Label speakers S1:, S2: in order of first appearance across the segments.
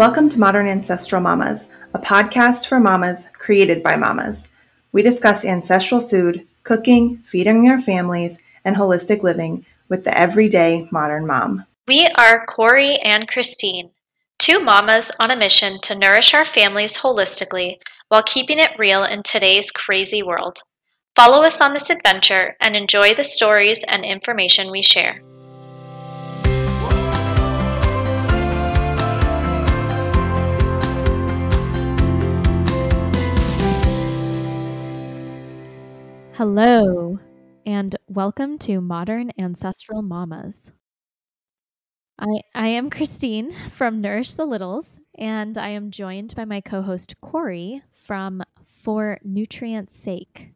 S1: Welcome to Modern Ancestral Mamas, a podcast for mamas created by mamas. We discuss ancestral food, cooking, feeding our families, and holistic living with the everyday modern mom.
S2: We are Corey and Christine, two mamas on a mission to nourish our families holistically while keeping it real in today's crazy world. Follow us on this adventure and enjoy the stories and information we share.
S3: Hello, and welcome to Modern Ancestral Mamas. I, I am Christine from Nourish the Littles, and I am joined by my co host Corey from For Nutrients' Sake.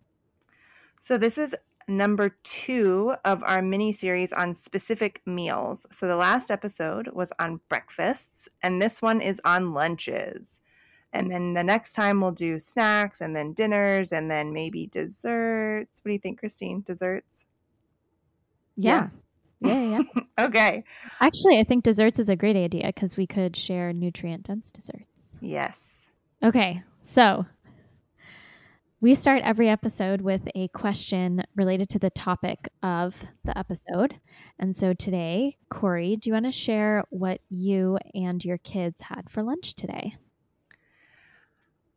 S1: So, this is number two of our mini series on specific meals. So, the last episode was on breakfasts, and this one is on lunches. And then the next time we'll do snacks and then dinners and then maybe desserts. What do you think, Christine? Desserts?
S3: Yeah. Yeah, yeah. yeah.
S1: okay.
S3: Actually, I think desserts is a great idea because we could share nutrient dense desserts.
S1: Yes.
S3: Okay. So we start every episode with a question related to the topic of the episode. And so today, Corey, do you want to share what you and your kids had for lunch today?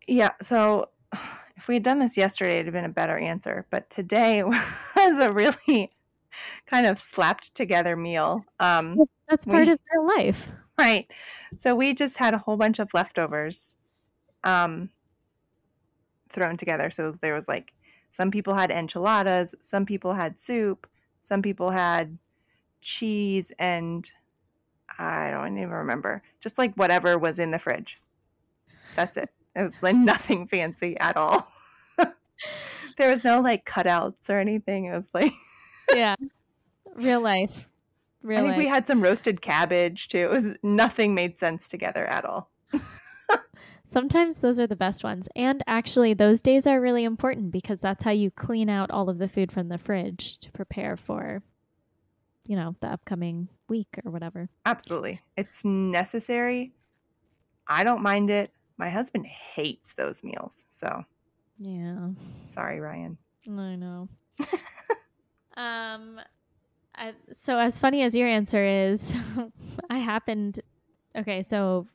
S1: Yeah. So if we had done this yesterday, it'd have been a better answer. But today was a really kind of slapped together meal. Um,
S3: That's part we, of real life.
S1: Right. So we just had a whole bunch of leftovers um, thrown together. So there was like some people had enchiladas, some people had soup, some people had cheese, and I don't even remember. Just like whatever was in the fridge. That's it. It was like nothing fancy at all. there was no like cutouts or anything. It was like
S3: yeah, real life.
S1: Real I think life. we had some roasted cabbage too. It was nothing made sense together at all.
S3: Sometimes those are the best ones. And actually, those days are really important because that's how you clean out all of the food from the fridge to prepare for, you know, the upcoming week or whatever.
S1: Absolutely. It's necessary. I don't mind it. My husband hates those meals. So,
S3: yeah.
S1: Sorry, Ryan.
S3: I know. um, I, so as funny as your answer is, I happened. Okay, so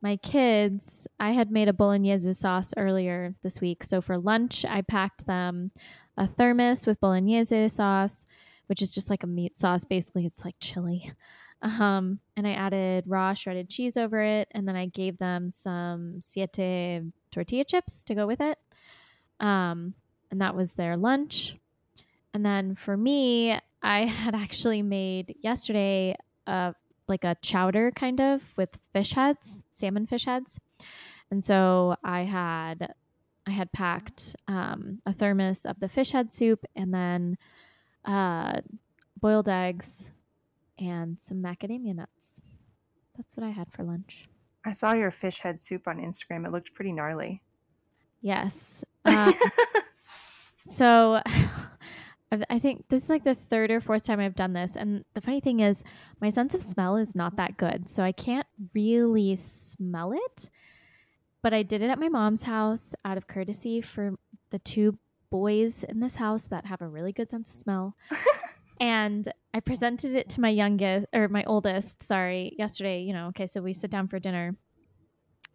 S3: my kids, I had made a bolognese sauce earlier this week. So for lunch, I packed them a thermos with bolognese sauce, which is just like a meat sauce. Basically, it's like chili. Um, and I added raw shredded cheese over it, and then I gave them some siete tortilla chips to go with it. Um, and that was their lunch. And then for me, I had actually made yesterday a like a chowder kind of with fish heads, salmon fish heads. And so I had I had packed um, a thermos of the fish head soup and then uh, boiled eggs and some macadamia nuts. That's what I had for lunch.
S1: I saw your fish head soup on Instagram. It looked pretty gnarly.
S3: Yes. Um, so I think this is like the third or fourth time I've done this. And the funny thing is, my sense of smell is not that good. So I can't really smell it. But I did it at my mom's house out of courtesy for the two boys in this house that have a really good sense of smell. and I presented it to my youngest or my oldest, sorry, yesterday. You know, okay, so we sit down for dinner.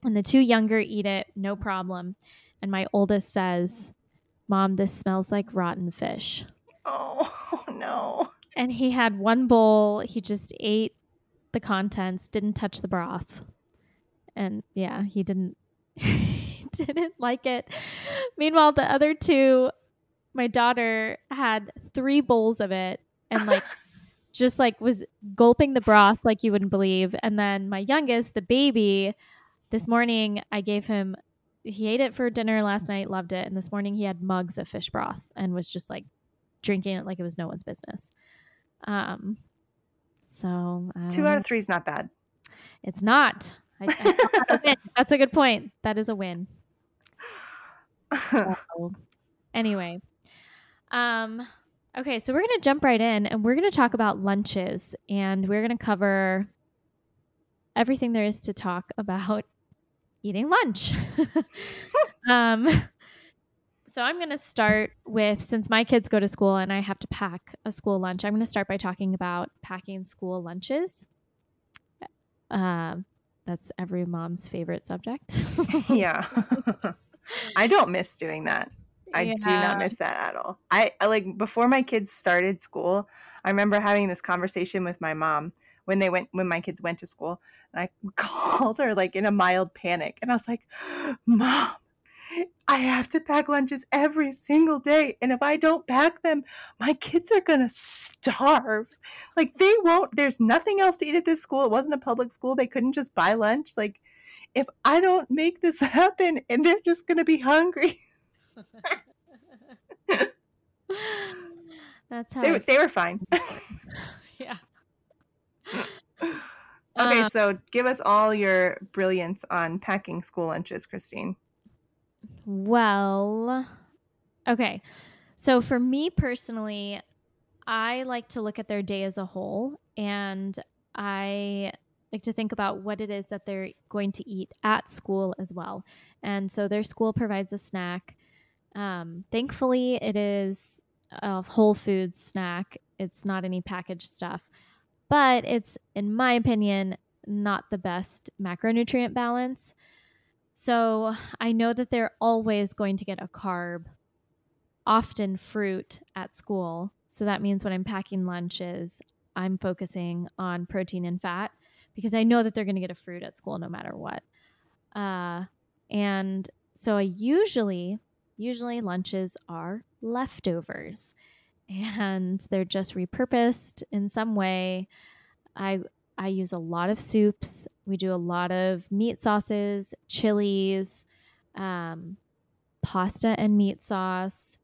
S3: And the two younger eat it, no problem. And my oldest says, Mom, this smells like rotten fish.
S1: Oh, no.
S3: And he had one bowl. He just ate the contents, didn't touch the broth. And yeah, he didn't he didn't like it. Meanwhile, the other two, my daughter had three bowls of it and like just like was gulping the broth like you wouldn't believe. And then my youngest, the baby, this morning I gave him he ate it for dinner last night, loved it, and this morning he had mugs of fish broth and was just like drinking it like it was no one's business. Um, so
S1: two out of three is not bad.
S3: It's not. I, I, That's a good point. That is a win. So, anyway, um, okay, so we're gonna jump right in, and we're gonna talk about lunches, and we're gonna cover everything there is to talk about eating lunch. um, so I'm going to start with since my kids go to school and I have to pack a school lunch, I'm going to start by talking about packing school lunches. Um, that's every mom's favorite subject.
S1: yeah. I don't miss doing that. I
S3: Yeah.
S1: do not miss that at all. I, I like before my kids started school, I remember having this conversation with my mom when they went when my kids went to school and I called her like in a mild panic and I was like, "Mom, I have to pack lunches every single day and if I don't pack them, my kids are going to starve. Like they won't there's nothing else to eat at this school. It wasn't a public school. They couldn't just buy lunch. Like if I don't make this happen and they're just going to be hungry.
S3: That's how
S1: They,
S3: I
S1: were- they were fine.
S3: yeah.
S1: Okay,
S3: Uh,
S1: so give us all your brilliance on packing school lunches, Christine.
S3: Well, okay. So for me personally, I like to look at their day as a whole and I like to think about what it is that they're going to eat at school as well. And so their school provides a snack. Um, thankfully, it is a whole food snack. It's not any packaged stuff, but it's, in my opinion, not the best macronutrient balance. So I know that they're always going to get a carb, often fruit at school. So that means when I'm packing lunches, I'm focusing on protein and fat because I know that they're going to get a fruit at school no matter what. Uh, and so I usually, usually lunches are leftovers and they're just repurposed in some way. I I use a lot of soups. We do a lot of meat sauces, chilies, um, pasta and meat sauce.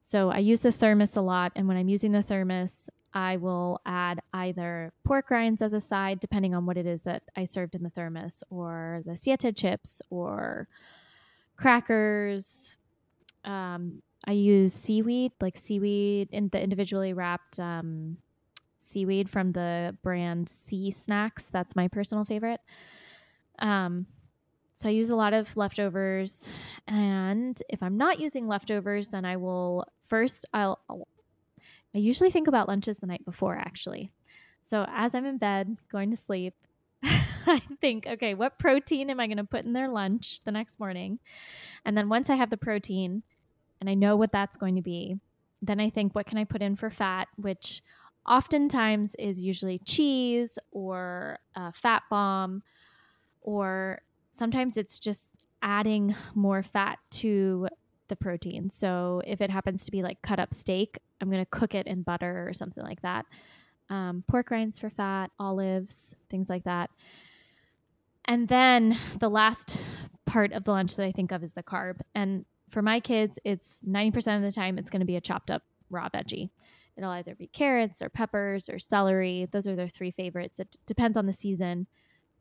S3: So I use the thermos a lot. And when I'm using the thermos, I will add either pork rinds as a side, depending on what it is that I served in the thermos, or the siete chips, or crackers. Um, I use seaweed, like seaweed in the individually wrapped um, seaweed from the brand SeaSnax. That's my personal favorite. Um, so I use a lot of leftovers, and if I'm not using leftovers, then I will first I'll, I'll I usually think about lunches the night before actually. So as I'm in bed going to sleep, I think, okay, what protein am I going to put in their lunch the next morning? And then once I have the protein and I know what that's going to be, then I think, what can I put in for fat, which oftentimes is usually cheese or a fat bomb, or sometimes it's just adding more fat to the protein. So if it happens to be like cut up steak, I'm going to cook it in butter or something like that. Um, pork rinds for fat, olives, things like that. And then the last part of the lunch that I think of is the carb. And for my kids, it's 90% of the time it's going to be a chopped up raw veggie. It'll either be carrots or peppers or celery. Those are their three favorites. It depends on the season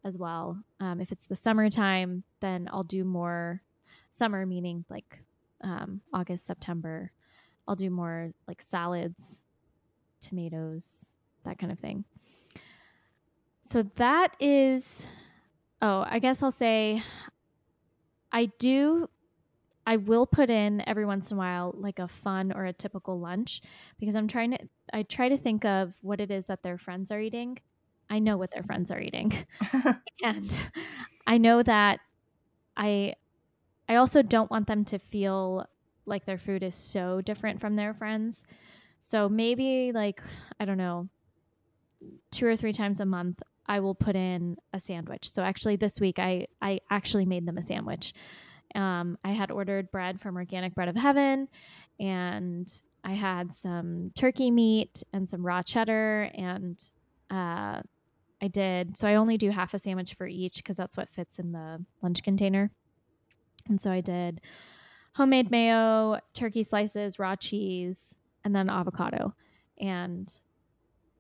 S3: as well. Um, if it's the summertime, then I'll do more summer, meaning like um, August, September. I'll do more like salads, tomatoes, that kind of thing. So that is, oh, I guess I'll say I do, I will put in every once in a while like a fun or a typical lunch because I'm trying to, I try to think of what it is that their friends are eating. I know what their friends are eating. and I know that I, I also don't want them to feel like their food is so different from their friends. So maybe like I don't know, two or three times a month I will put in a sandwich. So actually this week I I actually made them a sandwich. Um, I had ordered bread from Organic Bread of Heaven, and I had some turkey meat and some raw cheddar, and uh, I did. So I only do half a sandwich for each because that's what fits in the lunch container. And so I did homemade mayo, turkey slices, raw cheese, and then avocado. And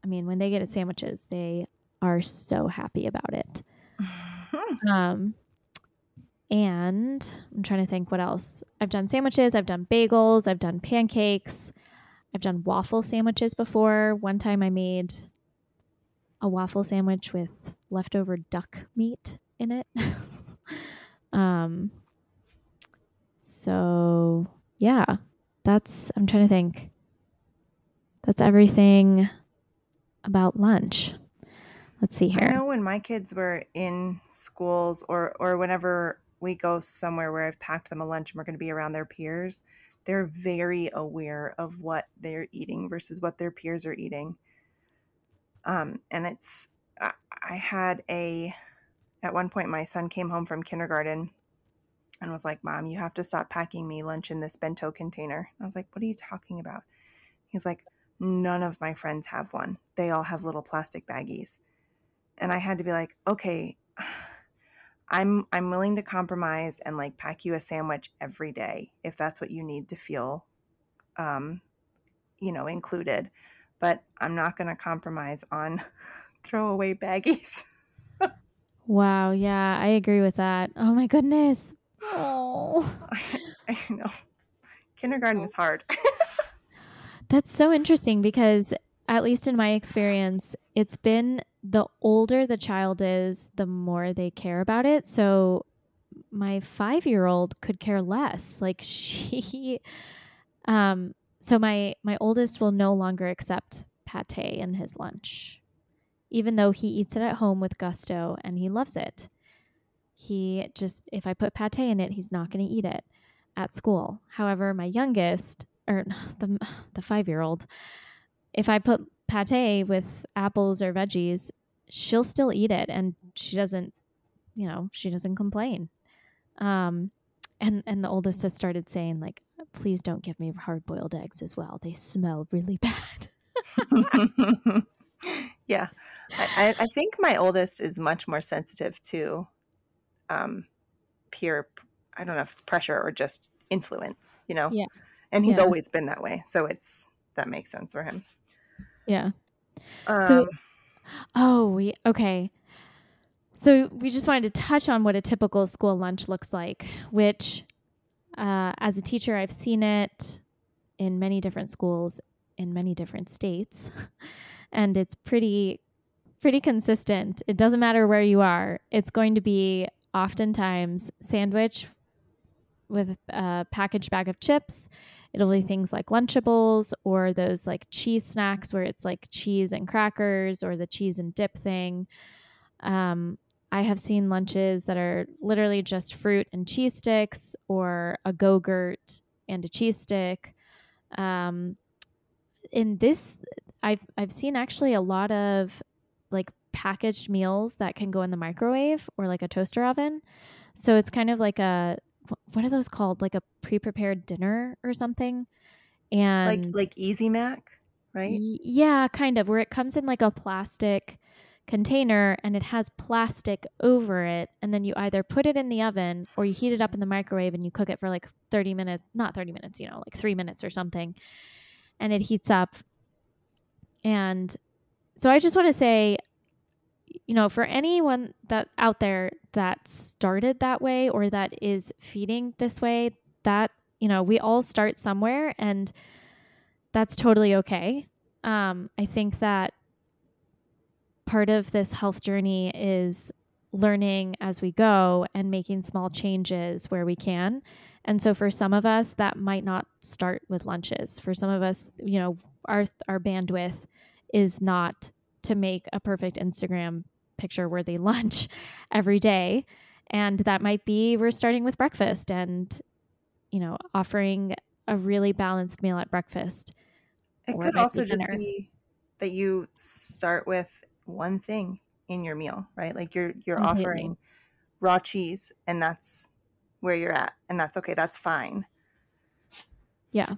S3: I mean, when they get sandwiches, they are so happy about it. Um, and I'm trying to think what else. I've done sandwiches, I've done bagels, I've done pancakes, I've done waffle sandwiches before. One time I made a waffle sandwich with leftover duck meat in it. um, so yeah, that's I'm trying to think. That's everything about lunch. Let's see here.
S1: I know when my kids were in schools or or whenever we go somewhere where I've packed them a lunch and we're going to be around their peers, they're very aware of what they're eating versus what their peers are eating. Um, and it's I, I had a at one point my son came home from kindergarten and was like, "Mom, you have to stop packing me lunch in this bento container." I was like, "What are you talking about?" He's like, "None of my friends have one. They all have little plastic baggies." And I had to be like, "Okay, I'm I'm willing to compromise and like pack you a sandwich every day if that's what you need to feel um you know, included. But I'm not going to compromise on throwaway baggies."
S3: wow, yeah, I agree with that. Oh my goodness. Oh.
S1: I, I know. Kindergarten is hard.
S3: That's so interesting because, at least in my experience, it's been the older the child is, the more they care about it. So, my five year old could care less. Like, she, um, so my my oldest will no longer accept pate in his lunch even though he eats it at home with gusto and he loves it he just, if I put pate in it, he's not going to eat it at school. However, my youngest, or the, the five year old, if I put pate with apples or veggies, she'll still eat it and she doesn't, you know, she doesn't complain. Um, and, and the oldest has started saying, like, please don't give me hard boiled eggs as well. They smell really bad.
S1: yeah. I, I think my oldest is much more sensitive to um, peer i don't know if it's pressure or just influence you know
S3: yeah
S1: and he's
S3: yeah.
S1: always been that way so it's that makes sense for him
S3: yeah
S1: um,
S3: so oh we okay so we just wanted to touch on what a typical school lunch looks like which uh, as a teacher i've seen it in many different schools in many different states and it's pretty pretty consistent it doesn't matter where you are it's going to be oftentimes sandwich with a packaged bag of chips. It'll be things like Lunchables or those like cheese snacks where it's like cheese and crackers or the cheese and dip thing. Um, I have seen lunches that are literally just fruit and cheese sticks or a Go-Gurt and a cheese stick. Um, in this, I've I've seen actually a lot of like packaged meals that can go in the microwave or like a toaster oven. So it's kind of like a what are those called? Like a pre-prepared dinner or something. And
S1: like like Easy Mac, right?
S3: Y- yeah, kind of where it comes in like a plastic container and it has plastic over it and then you either put it in the oven or you heat it up in the microwave and you cook it for like 30 minutes, not 30 minutes, you know, like 3 minutes or something. And it heats up. And so I just want to say you know, for anyone that out there that started that way or that is feeding this way, that, you know, we all start somewhere and that's totally okay. Um, I think that part of this health journey is learning as we go and making small changes where we can. And so for some of us that might not start with lunches. For some of us, you know, our our bandwidth is not to make a perfect Instagram picture worthy lunch every day. And that might be we're starting with breakfast and, you know, offering a really balanced meal at breakfast.
S1: It could also just be that you start with one thing in your meal, right? Like you're you're Completely. offering raw cheese and that's where you're at and that's okay, that's fine.
S3: Yeah.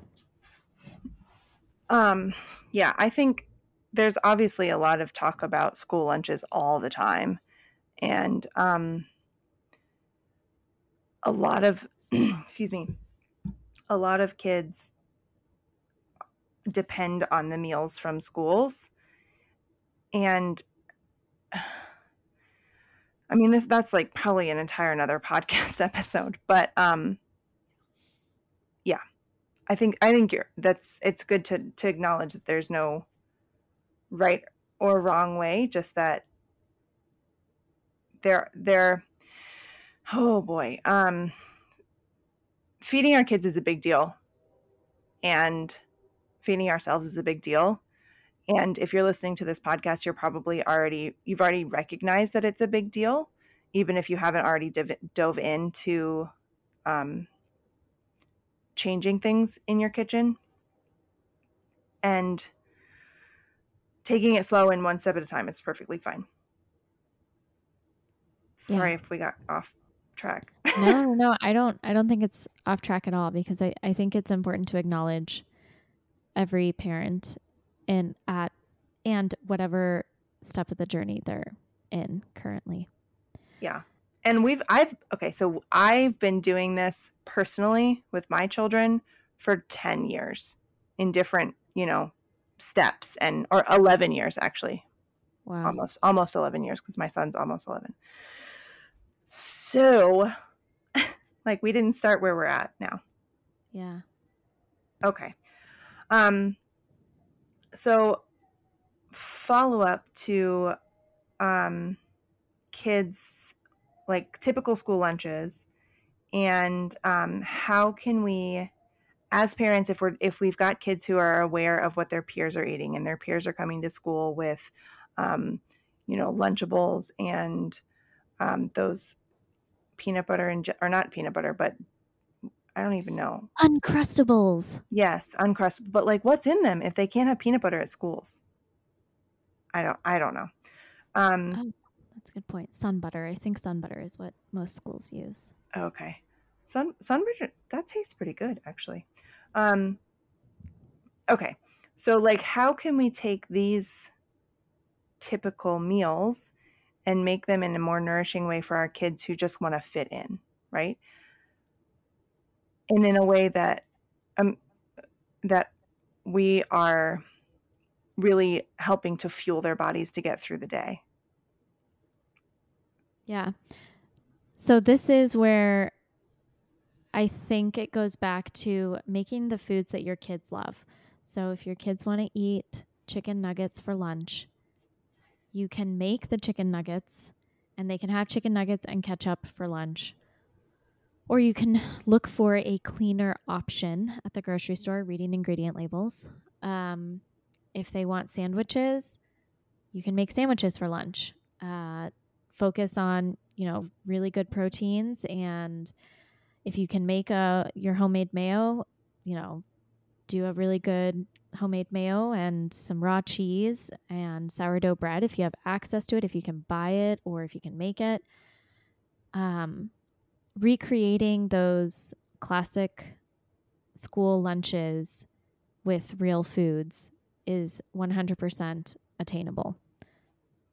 S1: Um yeah, I think there's obviously a lot of talk about school lunches all the time and um, a lot of excuse me a lot of kids depend on the meals from schools and i mean this that's like probably an entire another podcast episode but um yeah i think i think you're that's it's good to to acknowledge that there's no right or wrong way, just that they're they're oh boy. Um feeding our kids is a big deal. And feeding ourselves is a big deal. And if you're listening to this podcast, you're probably already you've already recognized that it's a big deal, even if you haven't already div- dove into um, changing things in your kitchen and taking it slow and one step at a time is perfectly fine. Sorry
S3: Yeah.
S1: if we got off track.
S3: no, no, I don't I don't think it's off track at all because I, I think it's important to acknowledge every parent in at and whatever step of the journey they're in currently.
S1: Yeah. And we've I've okay, so I've been doing this personally with my children for 10 years in different, you know, steps and or 11 years actually.
S3: Wow.
S1: Almost almost 11 years cuz my son's almost 11. So like we didn't start where we're at now.
S3: Yeah.
S1: Okay. Um so follow up to um kids like typical school lunches and um how can we as parents if we're if we've got kids who are aware of what their peers are eating and their peers are coming to school with um you know lunchables and um those peanut butter and or not peanut butter but I don't even know
S3: Uncrustables.
S1: Yes, uncrustable. But like, what's in them if they can't have peanut butter at schools? I don't. I don't know. Um.
S3: Oh, that's a good point. Sun butter. I think sun butter is what most schools use.
S1: Okay. Sun sunbutter. That tastes pretty good, actually. Um. Okay. So, like, how can we take these typical meals and make them in a more nourishing way for our kids who just want to fit in, right? And in a way that, um, that we are really helping to fuel their bodies to get through the day.
S3: Yeah. So this is where I think it goes back to making the foods that your kids love. So if your kids want to eat chicken nuggets for lunch, you can make the chicken nuggets and they can have chicken nuggets and ketchup for lunch. Or you can look for a cleaner option at the grocery store reading ingredient labels. Um, if they want sandwiches, you can make sandwiches for lunch. Uh, focus on you know really good proteins and if you can make a your homemade mayo you know do a really good homemade mayo and some raw cheese and sourdough bread if you have access to it if you can buy it or if you can make it. Um, recreating those classic school lunches with real foods is 100% attainable.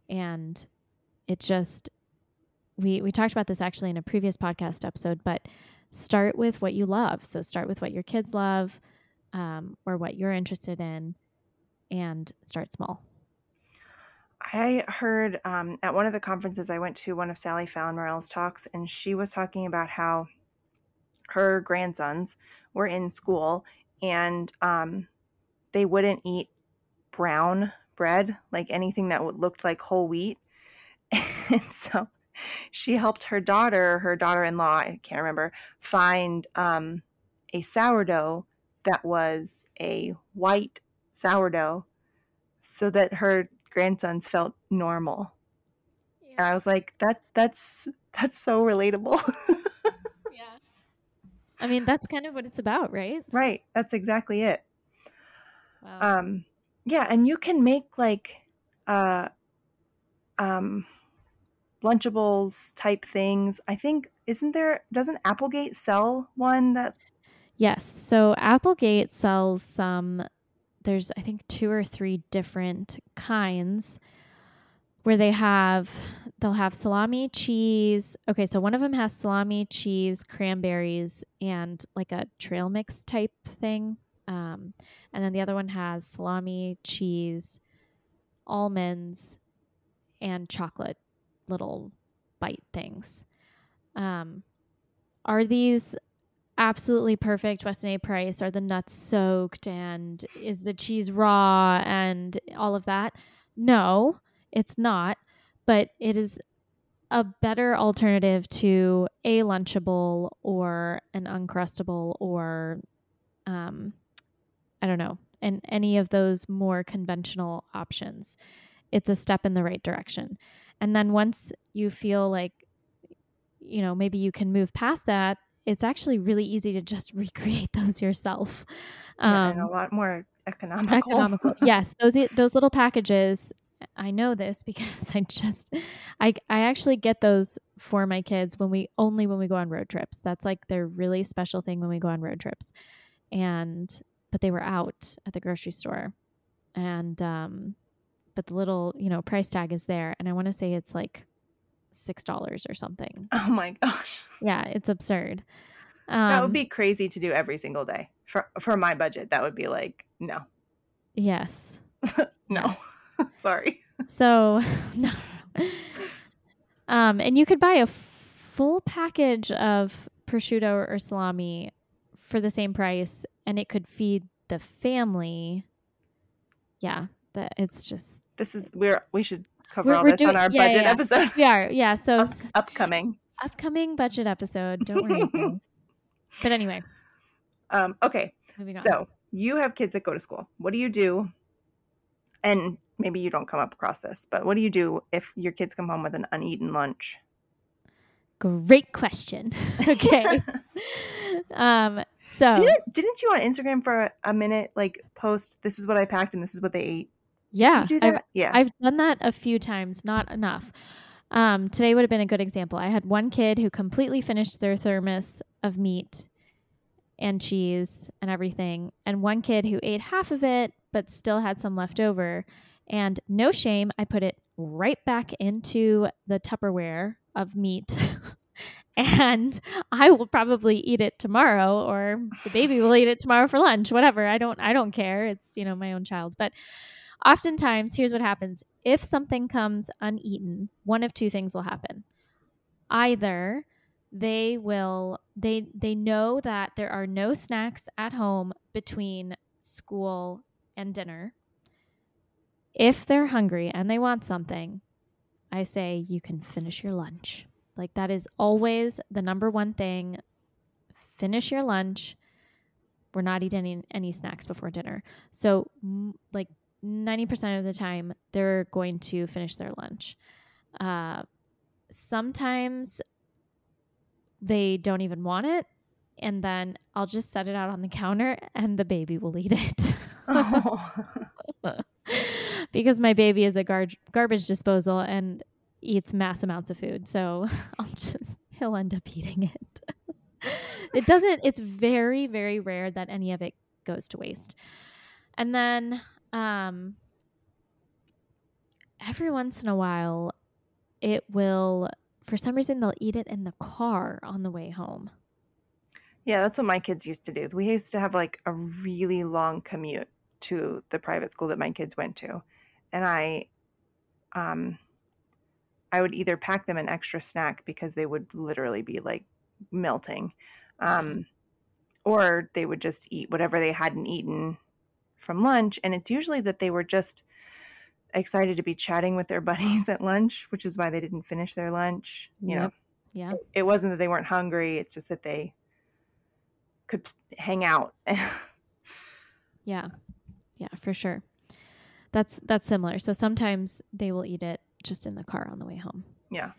S3: And it just we we talked about this actually in a previous podcast episode but start with what you love so start with what your kids love um, or what you're interested in and start small
S1: I heard um, at one of the conferences I went to, one of Sally Fallon Morell's talks, and she was talking about how her grandsons were in school and um, they wouldn't eat brown bread, like anything that looked like whole wheat. And so she helped her daughter, her daughter in law, I can't remember, find um, a sourdough that was a white sourdough so that her grandsons felt normal. And I was like, that that's that's so relatable.
S3: yeah i mean that's kind of what it's about right
S1: right. That's exactly it.
S3: wow.
S1: Um yeah, and you can make like uh um lunchables type things. I think isn't there doesn't Applegate sell one that
S3: Yes. So Applegate sells some, there's, I think, two or three different kinds where they have, they'll have salami, cheese. Okay. So one of them has salami, cheese, cranberries, and like a trail mix type thing. Um, and then the other one has salami, cheese, almonds, and chocolate little bite things. Um, are these absolutely perfect Weston A. Price? Are the nuts soaked and is the cheese raw and all of that? No, it's not, but it is a better alternative to a Lunchable or an Uncrustable or, um, I don't know, and any of those more conventional options. It's a step in the right direction. And then once you feel like, you know, maybe you can move past that, it's actually really easy to just recreate those yourself.
S1: Yeah, and a lot more economical.
S3: economical. yes, those those little packages. I know this because I just I I actually get those for my kids when we only when we go on road trips. That's like their really special thing when we go on road trips. And but they were out at the grocery store. And um but the little, you know, price tag is there and I want to say it's like $6 or something.
S1: Oh my gosh.
S3: Yeah, it's absurd.
S1: Um, that would be crazy to do every single day for for my budget. That would be like no.
S3: Yes.
S1: no. Sorry.
S3: So no. Um, and you could buy a full package of prosciutto or salami for the same price, and it could feed the family. Yeah, that it's just.
S1: This is we're we should cover we're, all we're this doing, on our yeah, budget yeah, episode.
S3: We are, yeah. So
S1: Up, upcoming,
S3: upcoming budget episode. Don't worry. but anyway.
S1: Um. Okay. So you have kids that go to school. What do you do? And maybe you don't come up across this, but what do you do if your kids come home with an uneaten lunch?
S3: Great question. okay. um. So
S1: didn't didn't you on Instagram for a, a minute like post this is what I packed and this is what they ate?
S3: Yeah. I've, yeah. I've done that a few times, not enough. Um, today would have been a good example. I had one kid who completely finished their thermos of meat and cheese and everything, and one kid who ate half of it but still had some left over. And no shame, I put it right back into the Tupperware of meat. and I will probably eat it tomorrow or the baby will eat it tomorrow for lunch, whatever. I don't I don't care. It's, you know, my own child. But oftentimes, here's what happens. If something comes uneaten, one of two things will happen. Either they will they they know that there are no snacks at home between school and dinner. If they're hungry and they want something i say you can finish your lunch. Like that is always the number one thing. Finish your lunch. We're not eating any, any snacks before dinner. So like 90% of the time they're going to finish their lunch. Uh, sometimes they don't even want it. And then I'll just set it out on the counter and the baby will eat it. Oh. because my baby is a gar- garbage disposal and eats mass amounts of food. So I'll just, he'll end up eating it. it doesn't, it's very, very rare that any of it goes to waste. And then um, every once in a while, it will, for some reason, they'll eat it in the car on the way home.
S1: Yeah, that's what my kids used to do. We used to have like a really long commute to the private school that my kids went to. And I um I would either pack them an extra snack because they would literally be like melting. Um or they would just eat whatever they hadn't eaten from lunch. And it's usually that they were just excited to be chatting with their buddies at lunch, which is why they didn't finish their lunch. You yep. know,
S3: yeah.
S1: It wasn't that they weren't hungry, it's just that they could hang out.
S3: yeah. Yeah, for sure. That's that's similar. So sometimes they will eat it just in the car on the way home.
S1: Yeah.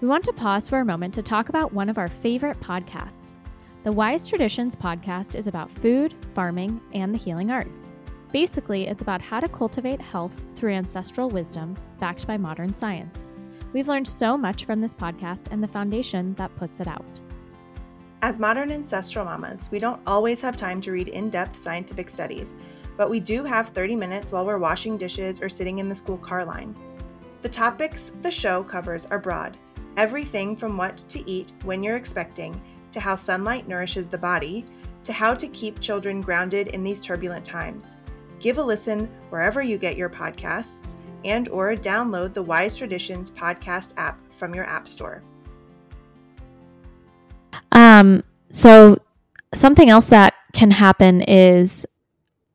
S3: We want to pause for a moment to talk about one of our favorite podcasts. The Wise Traditions podcast is about food, farming, and the healing arts. Basically, it's about how to cultivate health through ancestral wisdom backed by modern science. We've learned so much from this podcast and the foundation that puts it out.
S1: As modern ancestral mamas, we don't always have time to read in depth scientific studies, but we do have 30 minutes while we're washing dishes or sitting in the school car line. The topics the show covers are broad everything from what to eat when you're expecting to how sunlight nourishes the body, to how to keep children grounded in these turbulent times. Give a listen wherever you get your podcasts and or download the Wise Traditions podcast app from your app store.
S3: Um so something else that can happen is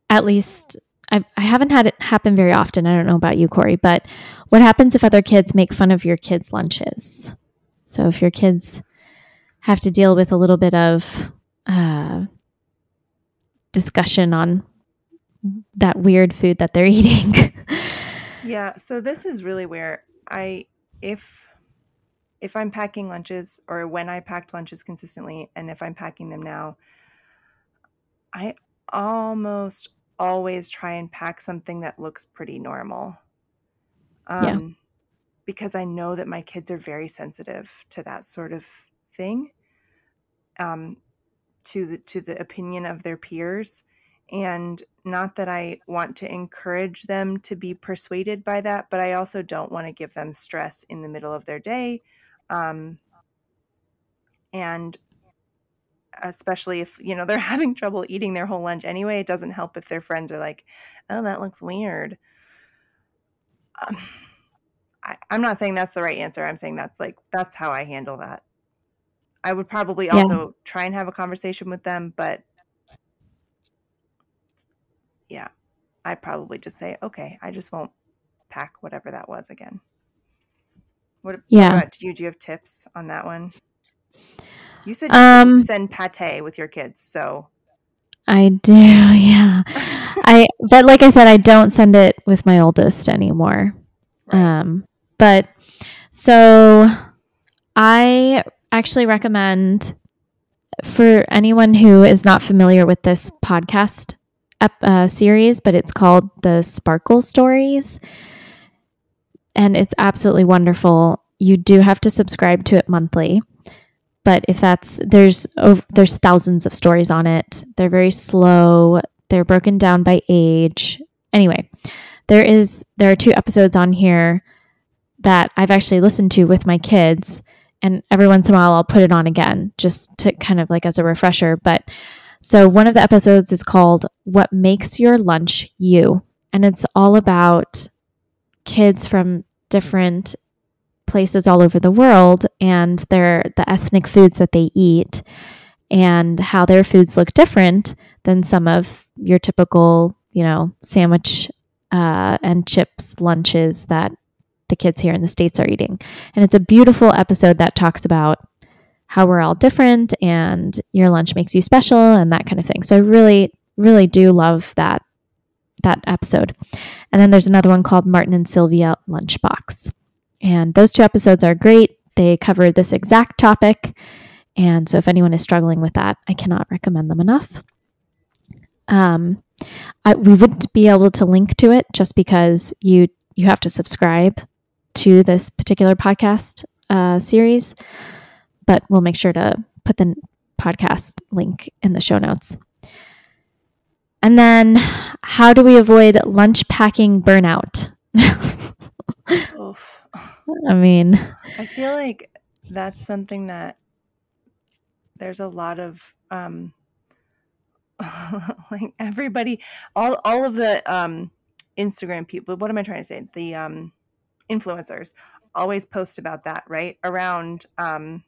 S3: at least I, I haven't had it happen very often. I don't know about you, Corey, but what happens if other kids make fun of your kids' lunches? So if your kids have to deal with a little bit of uh, discussion on that weird food that they're eating.
S1: yeah, so this is really where I if if I'm packing lunches or when I packed lunches consistently and if I'm packing them now, I almost always try and pack something that looks pretty normal. Um, yeah. Because I know that my kids are very sensitive to that sort of thing, um, to the to the opinion of their peers, and not that I want to encourage them to be persuaded by that, but I also don't want to give them stress in the middle of their day, um, and especially if you know they're having trouble eating their whole lunch anyway it doesn't help if their friends are like oh that looks weird. Um, I, am not saying that's the right answer i'm saying that's like that's how i handle that i would probably also yeah. try and have a conversation with them but yeah i'd probably just say okay i just won't pack whatever that was again what, yeah what do you do you have tips on that one you said you um, send pate with your kids, so
S3: I do, yeah. I but like I said, I don't send it with my oldest anymore. Right. Um, but so I actually recommend for anyone who is not familiar with this podcast uh, series, but it's called the Sparkle Stories, and it's absolutely wonderful. You do have to subscribe to it monthly but if that's there's over, there's thousands of stories on it. They're very slow. They're broken down by age. Anyway, there is there are two episodes on here that I've actually listened to with my kids and every once in a while I'll put it on again just to kind of like as a refresher, but so one of the episodes is called What Makes Your Lunch You? And it's all about kids from different places all over the world and their the ethnic foods that they eat and how their foods look different than some of your typical, you know, sandwich uh, and chips lunches that the kids here in the states are eating. And it's a beautiful episode that talks about how we're all different and your lunch makes you special and that kind of thing. So I really really do love that that episode. And then there's another one called Martin and Sylvia Lunchbox. And those two episodes are great. They cover this exact topic. And so if anyone is struggling with that, I cannot recommend them enough. Um, I, we wouldn't be able to link to it just because you you have to subscribe to this particular podcast uh, series, but we'll make sure to put the podcast link in the show notes. And then, how do we avoid lunch packing burnout? I mean,
S1: I feel like that's something that there's a lot of um like everybody all all of the um Instagram people what am I trying to say the um influencers always post about that right? Around um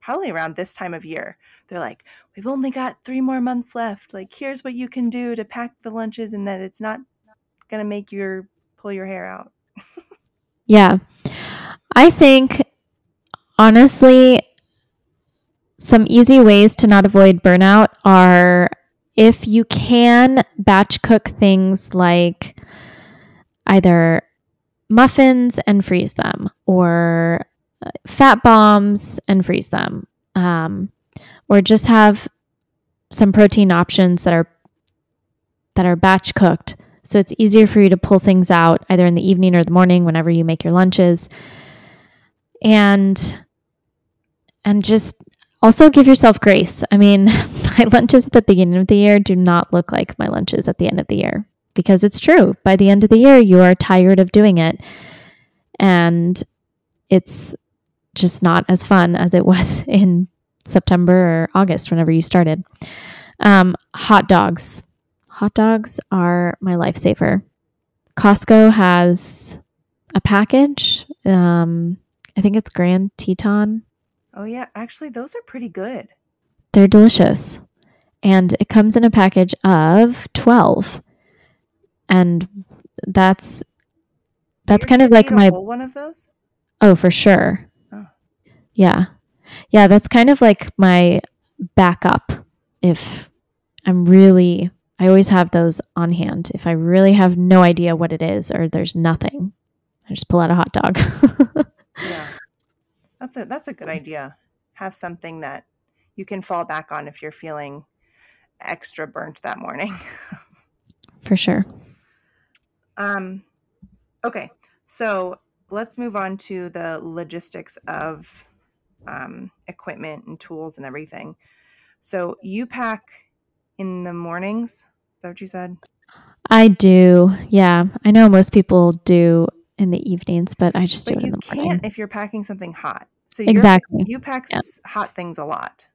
S1: probably around this time of year they're like we've only got 3 more months left. Like here's what you can do to pack the lunches and that it's not going to make your pull your hair out.
S3: Yeah. I think, honestly, some easy ways to not avoid burnout are if you can batch cook things like either muffins and freeze them or uh, fat bombs and freeze them um, or just have some protein options that are that are batch cooked so it's easier for you to pull things out either in the evening or the morning whenever you make your lunches. And and just also give yourself grace. I mean, my lunches at the beginning of the year do not look like my lunches at the end of the year because it's true. By the end of the year, you are tired of doing it. And it's just not as fun as it was in September or August, whenever you started. Um, hot dogs. Hot dogs are my lifesaver. Costco has a package. Um, I think it's Grand Teton.
S1: Oh, yeah. Actually, those are pretty good.
S3: They're delicious. And it comes in a package of 12. And that's that's kind of like my
S1: one of those.
S3: oh for sure
S1: Oh.
S3: yeah yeah that's kind of like my backup if i'm really i always have those on hand if i really have no idea what it is or there's nothing i just pull out a hot dog
S1: Yeah, that's a that's a good idea. Have something that you can fall back on if you're feeling extra burnt that morning.
S3: for sure
S1: Um, okay, so let's move on to the logistics of um, equipment and tools and everything. So you pack in the mornings. Is that what you said?
S3: i do yeah i know most people do in the evenings but i just do it in the morning You
S1: can't if you're packing something hot. So
S3: Exactly.
S1: you pack
S3: Yeah.
S1: hot things a lot.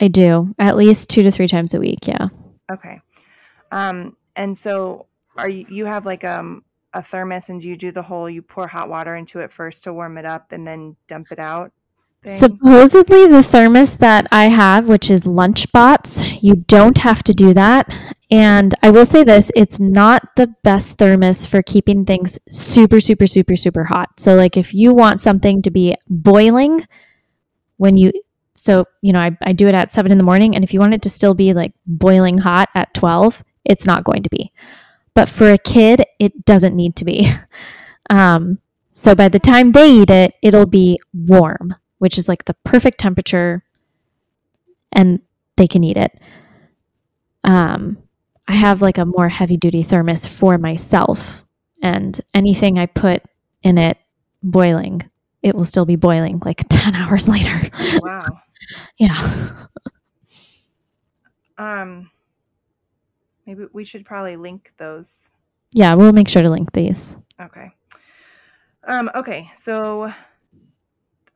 S3: i do at least two to three times a week yeah
S1: Okay. Um, and so are you you have like um a thermos and you do the whole you pour hot water into it first to warm it up and then dump it out thing?
S3: Supposedly, the thermos that I have, which is Lunchbots, you don't have to do that. And I will say this it's not the best thermos for keeping things super, super, super, super hot. So, like, if you want something to be boiling when you, so, you know, I, I do it at seven in the morning. And if you want it to still be like boiling hot at 12, it's not going to be. But for a kid, it doesn't need to be. Um, so by the time they eat it, it'll be warm which is like the perfect temperature and they can eat it. Um, I have like a more heavy duty thermos for myself, and anything I put in it boiling, it will still be boiling like 10 hours later.
S1: wow.
S3: yeah.
S1: Um, maybe we should probably link those.
S3: Yeah, we'll make sure to link these.
S1: Okay. Um, okay, so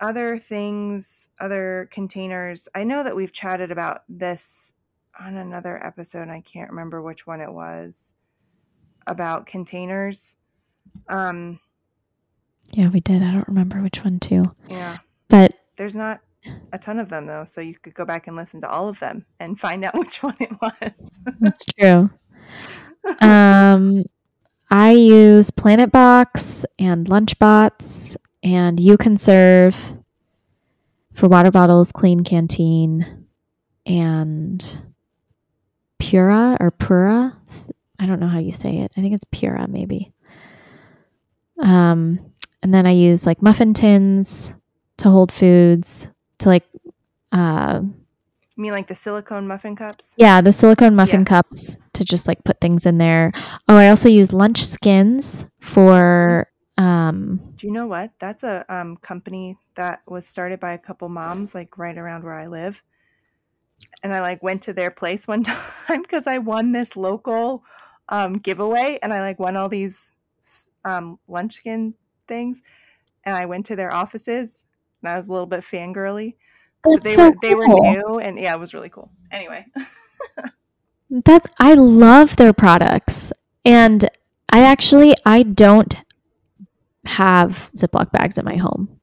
S1: other things, other containers. I know that we've chatted about this on another episode. I can't remember which one it was about containers. Um,
S3: Yeah, we did. I don't remember which one too.
S1: yeah,
S3: But
S1: there's not a ton of them though, so you could go back and listen to all of them and find out which one it was.
S3: that's true. Um, I use Planet Box and Lunchbots and U-Konserve for water bottles, Klean Kanteen, and Pura or Pura. I don't know how you say it. I think it's Pura, maybe. Um, and then I use like muffin tins to hold foods to like, uh,
S1: You mean like the silicone muffin cups?
S3: yeah, the silicone muffin
S1: Yeah.
S3: cups to just like put things in there. Oh, I also use lunch skins for um
S1: Do you know what? That's a um, company that was started by a couple moms, like right around where I live. And I like went to their place one time because I won this local um, giveaway, and I like won all these um, LunchSkin things. And I went to their offices, and I was a little bit fangirly.
S3: That's
S1: they
S3: so
S1: were they were new, and yeah, it was really cool. Anyway,
S3: That's I love their products. And I actually I don't have Ziploc bags in my home.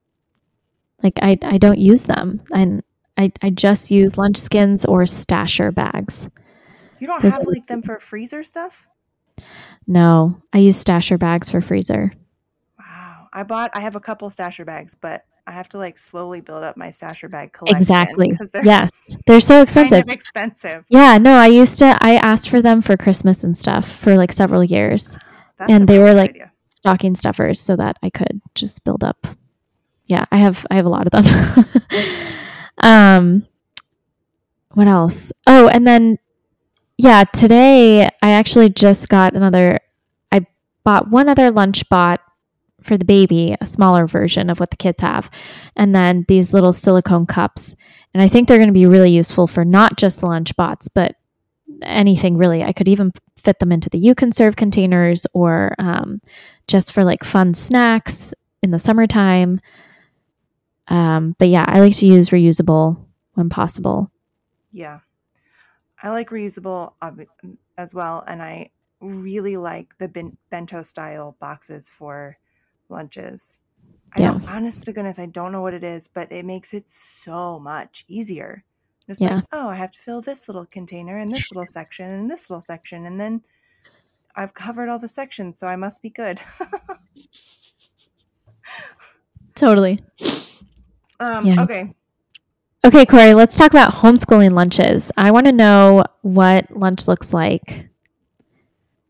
S3: Like I I don't use them. And I, I just use lunch skins or stasher bags.
S1: you don't
S3: Those
S1: have like them for freezer stuff.
S3: No, I use stasher bags for freezer.
S1: Wow, I bought. I have a couple stasher bags, but I have to like slowly build up my stasher bag collection.
S3: Exactly.
S1: they're
S3: Yes. They're so expensive.
S1: kind of expensive.
S3: Yeah, no, I used to I asked for them for Christmas and stuff for like several years.
S1: That's
S3: And they were, like,
S1: idea.
S3: Stocking stuffers so that I could just build up. Yeah, I have I have a lot of them. um what else? Oh, and then yeah, today I actually just got another I bought one other lunch bot for the baby, a smaller version of what the kids have. And then these little silicone cups. And I think they're going to be really useful for not just the lunch bots, but anything really. I could even fit them into the U-Konserve containers or um, just for like fun snacks in the summertime. Um, but yeah, I like to use reusable when possible.
S1: Yeah, I like reusable as well, and I really like the ben- bento style boxes for lunches. I
S3: Yeah.
S1: don't, honest to goodness, I don't know what it is, but it makes it so much easier. Just
S3: Yeah.
S1: like, oh, I have to fill this little container and this little section and this little section, and then I've covered all the sections, so I must be good.
S3: Totally.
S1: um,
S3: Yeah.
S1: Okay.
S3: Okay, Corey, let's talk about homeschooling lunches. I want to know what lunch looks like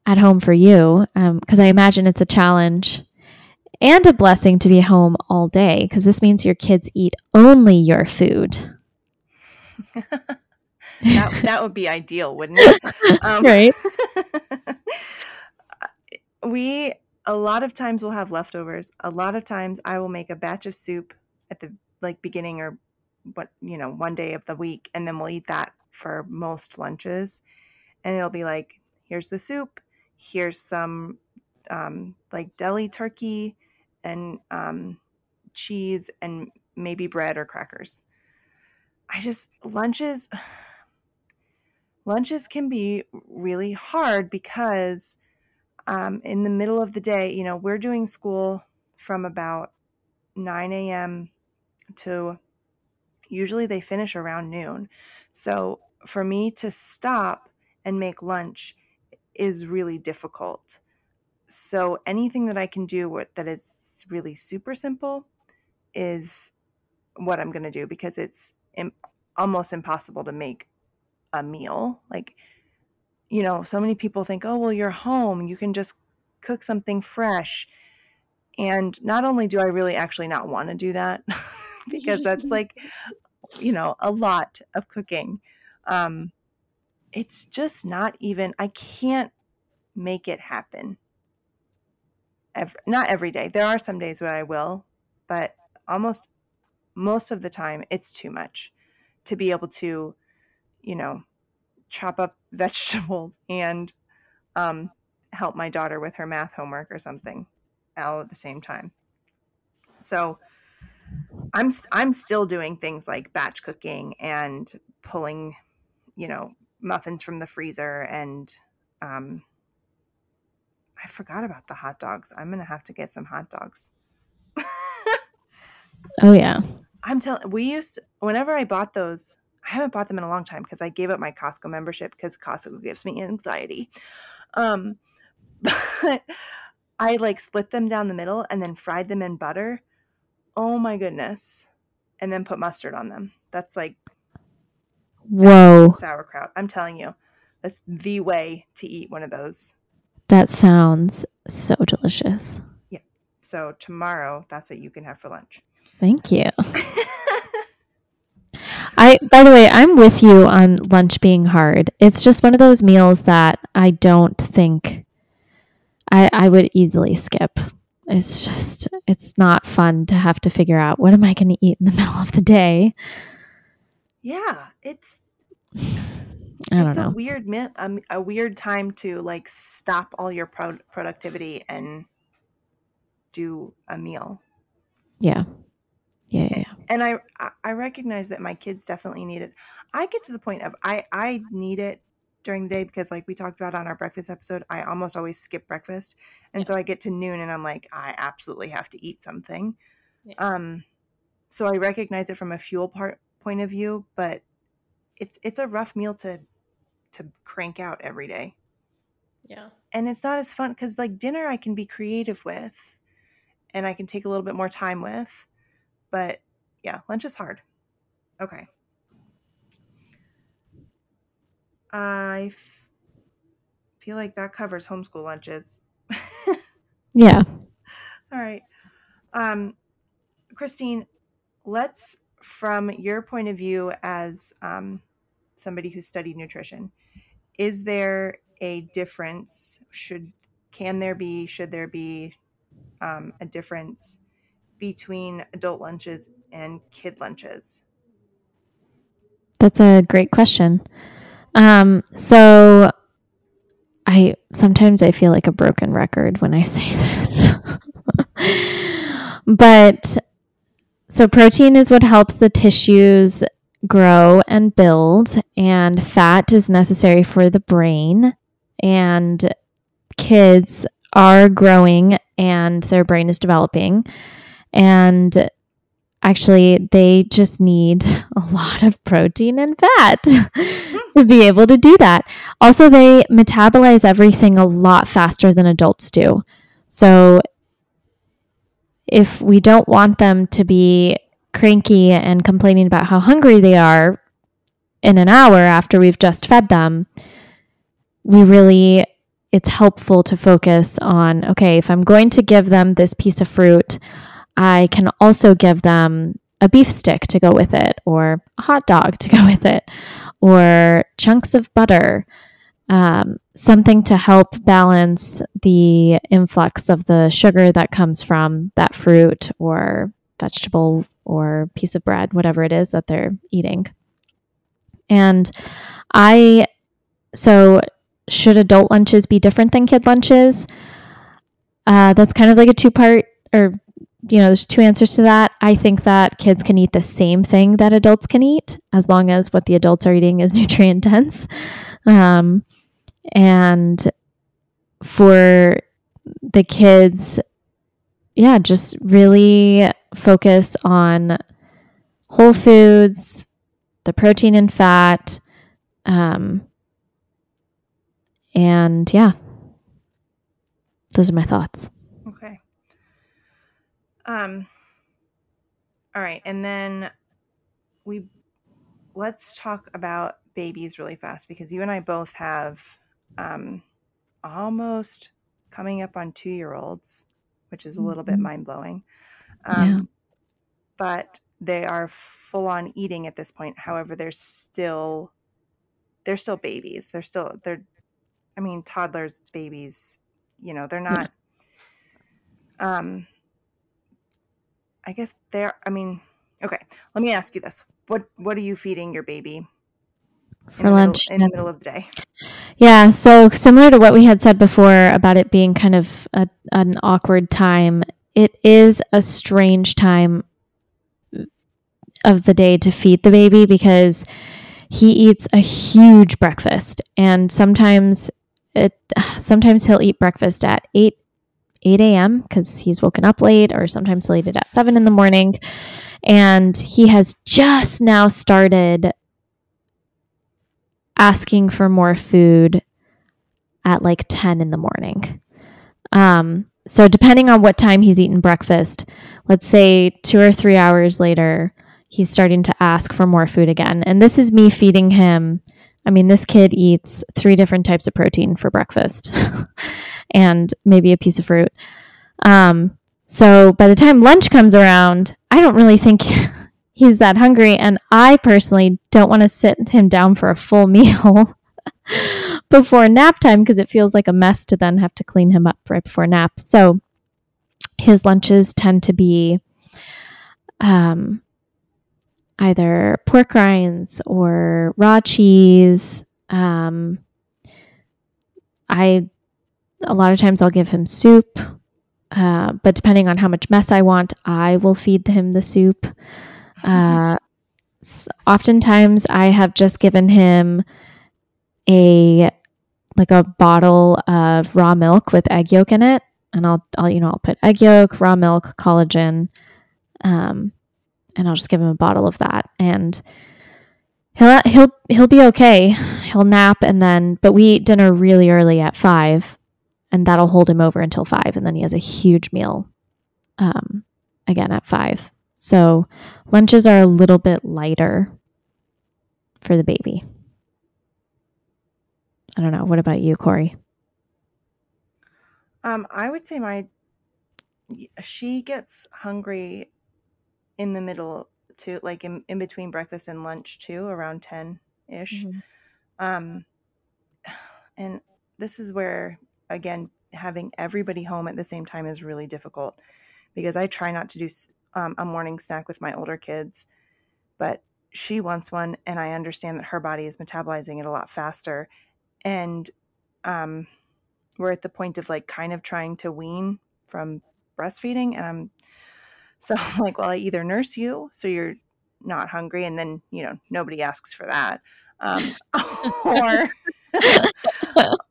S3: at home for you, because I imagine it's a challenge and a blessing to be home all day, because this means your kids eat only your food.
S1: that, that would be ideal, wouldn't it? Um,
S3: Right.
S1: we a lot of times will have leftovers. A lot of times I will make a batch of soup at the like beginning or what you know one day of the week, and then we'll eat that for most lunches. And it'll be like, here's the soup, here's some um, like deli turkey and um, cheese and maybe bread or crackers. I just lunches lunches can be really hard because um, in the middle of the day, you know, we're doing school from about 9 a.m. to usually they finish around noon. So for me to stop and make lunch is really difficult. So anything that I can do that is really super simple is what I'm going to do because it's Im- almost impossible to make a meal. Like, you know, so many people think, oh, well, you're home, you can just cook something fresh. And not only do I really actually not want to do that, because that's like, you know, a lot of cooking. Um, it's just not even, I can't make it happen. Ever, not every day. There are some days where I will, but almost most of the time it's too much to be able to, you know, chop up vegetables and um, help my daughter with her math homework or something all at the same time. So I'm I'm still doing things like batch cooking and pulling, you know, muffins from the freezer and um, I forgot about the hot dogs. I'm gonna have to get some hot dogs.
S3: Oh, yeah.
S1: I'm telling we used whenever I bought those, I haven't bought them in a long time because I gave up my Costco membership because Costco gives me anxiety. Um but I like split them down the middle and then fried them in butter. Oh my goodness. And then put mustard on them. That's like
S3: Whoa.
S1: sauerkraut. I'm telling you. That's the way to eat one of those.
S3: That sounds so delicious. Yeah.
S1: So tomorrow, that's what you can have for lunch.
S3: Thank you. I by the way, I'm with you on lunch being hard. It's just one of those meals that I don't think I I would easily skip. It's just it's not fun to have to figure out what am I going to eat in the middle of the day.
S1: yeah, it's
S3: I don't
S1: it's a weird um, a weird time to like stop all your pro- productivity and do a meal
S3: Yeah. Yeah, yeah,
S1: and I, I i recognize that my kids definitely need it i get to the point of i i need it during the day because like we talked about on our breakfast episode i almost always skip breakfast and
S3: Yeah.
S1: so i get to noon and i'm like i absolutely have to eat something
S3: Yeah.
S1: um so i recognize it from a fuel part point of view but it's it's a rough meal to to crank out every day.
S3: Yeah.
S1: and it's not as fun because like dinner i can be creative with and i can take a little bit more time with but yeah lunch is hard. Okay. I f- feel like that covers homeschool lunches.
S3: Yeah.
S1: all right. Um christine let's from your point of view as um, somebody who studied nutrition is there a difference should can there be should there be um, a difference between adult lunches and kid lunches
S3: That's a great question. Um, so I sometimes I feel like a broken record when I say this. but so protein is what helps the tissues grow and build and fat is necessary for the brain and kids are growing and their brain is developing and actually they just need a lot of protein and fat to be able to do that. Also, they metabolize everything a lot faster than adults do. So, if we don't want them to be cranky and complaining about how hungry they are in an hour after we've just fed them, we really, it's helpful to focus on okay, if I'm going to give them this piece of fruit, I can also give them a beef stick to go with it, or a hot dog to go with it, or chunks of butter, um, something to help balance the influx of the sugar that comes from that fruit or vegetable or piece of bread, whatever it is that they're eating. And I, so should adult lunches be different than kid lunches? Uh, that's kind of like a two part or you know, there's two answers to that. I think that kids can eat the same thing that adults can eat as long as what the adults are eating is nutrient dense. Um, and for the kids, yeah, just really focus on whole foods, the protein and fat. Um, and yeah, those are my thoughts. Okay.
S1: Um all right, and then we let's talk about babies really fast because you and I both have um almost coming up on 2-year-olds, which is a little bit
S3: Mhm.
S1: mind-blowing.
S3: Yeah.
S1: Um but they are full on eating at this point. However, they're still they're still babies. They're still they're I mean toddlers, babies, you know, they're
S3: Yeah.
S1: not um I guess they're. I mean, okay. Let me ask you this: what What are you feeding your baby
S3: For
S1: the
S3: lunch.
S1: middle in the middle of the day?
S3: Yeah, so similar to what we had said before about it being kind of a, an awkward time, it is a strange time of the day to feed the baby because he eats a huge breakfast and sometimes it sometimes he'll eat breakfast at 8 8 a.m because he's woken up late or sometimes he'll eat it at 7 in the morning and he has just now started asking for more food at like 10 in the morning. Um, so, depending on what time he's eaten breakfast, let's say two or three hours later, he's starting to ask for more food again. And this is me feeding him. I mean, this kid eats three different types of protein for breakfast and maybe a piece of fruit. Um, so, by the time lunch comes around, I don't really think he's that hungry. And I personally don't want to sit him down for a full meal before nap time because it feels like a mess to then have to clean him up right before nap. So his lunches tend to be um, either pork rinds or raw cheese. Um, I a lot of times I'll give him soup, uh, but depending on how much mess I want, I will feed him the soup. Uh, oftentimes, I have just given him a like a bottle of raw milk with egg yolk in it, and I'll I'll you know I'll put egg yolk, raw milk, collagen, um, and I'll just give him a bottle of that, and he'll he'll he'll be okay. He'll nap, and then but we eat dinner really early at five, and that'll hold him over until five, and then he has a huge meal, um, again at five. So lunches are a little bit lighter for the baby. I don't know. What about you, Corey?
S1: Um, I would say my she gets hungry in the middle too, like in, in between breakfast and lunch too, around ten ish. Um, and this is where again having everybody home at the same time is really difficult because I try not to do um, a morning snack with my older kids, but she wants one, and I understand that her body is metabolizing it a lot faster, and um, we're at the point of like kind of trying to wean from breastfeeding, and I'm so I'm like, well, I either nurse you so you're not hungry, and then you know nobody asks for that, um, or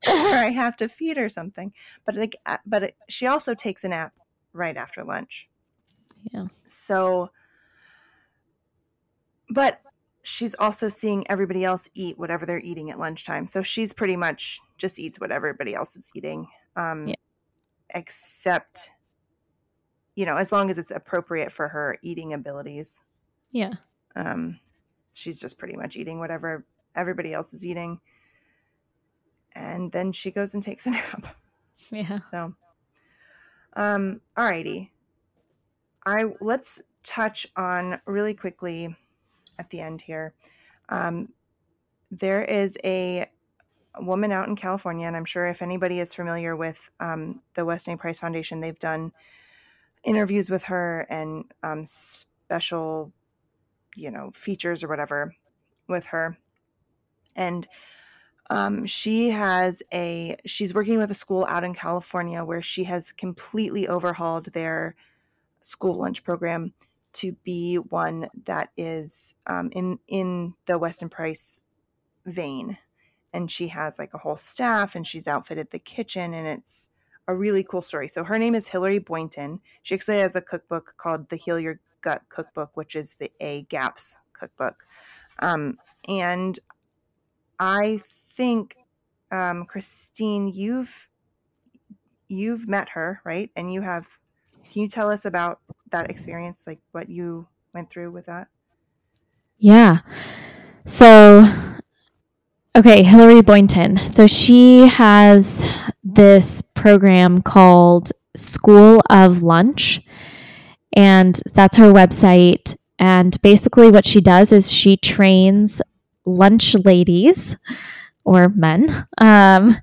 S1: or I have to feed her something. But like, uh, but it, she also takes a nap right after lunch.
S3: Yeah.
S1: So but she's also seeing everybody else eat whatever they're eating at lunchtime. So she's pretty much just eats what everybody else is eating. Um,
S3: Yeah.
S1: except you know, as long as it's appropriate for her eating abilities.
S3: Yeah.
S1: Um, she's just pretty much eating whatever everybody else is eating. And then she goes and takes a nap.
S3: Yeah.
S1: So, um, alrighty. I let's touch on really quickly at the end here. Um, there is a woman out in California, and I'm sure if anybody is familiar with um, the Weston. Price Foundation, they've done interviews with her and um, special, you know, features or whatever with her. And um, she has a she's working with a school out in California where she has completely overhauled their school lunch program to be one that is um, in in the Weston Price vein, and she has like a whole staff, and she's outfitted the kitchen, and it's a really cool story. So her name is Hilary Boynton. She actually has a cookbook called the Heal Your Gut Cookbook, which is the A GAPS cookbook, um, and I think um, Christine, you've you've met her, right? And you have. Can you tell us about that experience, like what you went through with that?
S3: Yeah. So, okay, Hilary Boynton. So she has this program called School of Lunch, and that's her website. And basically, what she does is she trains lunch ladies or men um,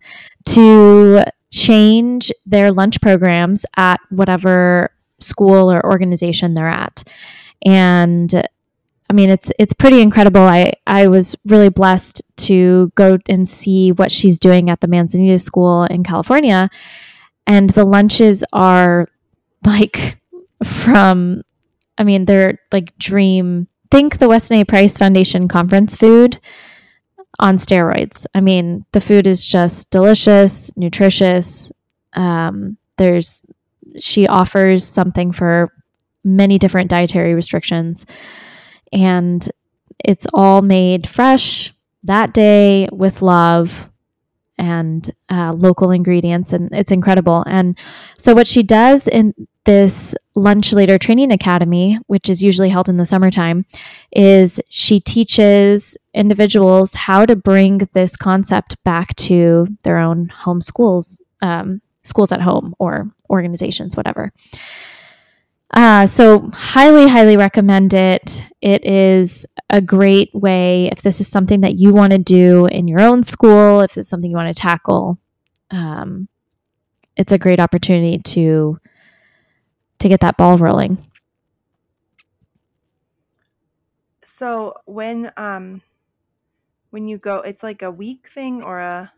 S3: to change their lunch programs at whatever school or organization they're at. And I mean, it's it's pretty incredible. I I was really blessed to go and see what she's doing at the Manzanita School in California, and the lunches are like from, I mean, they're like dream. Think the Weston A. Price Foundation conference food on steroids. I mean, the food is just delicious, nutritious. Um, there's she offers something for many different dietary restrictions and it's all made fresh that day with love and uh, local ingredients and it's incredible and so what she does in this Lunch Leader training academy which is usually held in the summertime is she teaches individuals how to bring this concept back to their own home schools um, schools at home or organizations whatever uh, so, highly, highly recommend it. It is a great way if this is something that you want to do in your own school, if it's something you want to tackle. Um, it's a great opportunity to to get that ball rolling.
S1: So when um when you go, it's like a week thing or a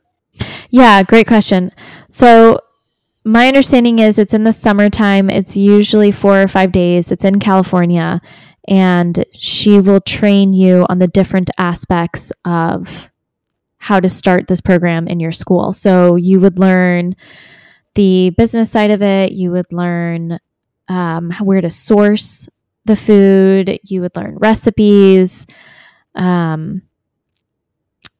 S3: Yeah, great question. So, my understanding is it's in the summertime. It's usually four or five days. It's in California. And she will train you on the different aspects of how to start this program in your school. So, you would learn the business side of it, you would learn um, where to source the food, you would learn recipes. Um,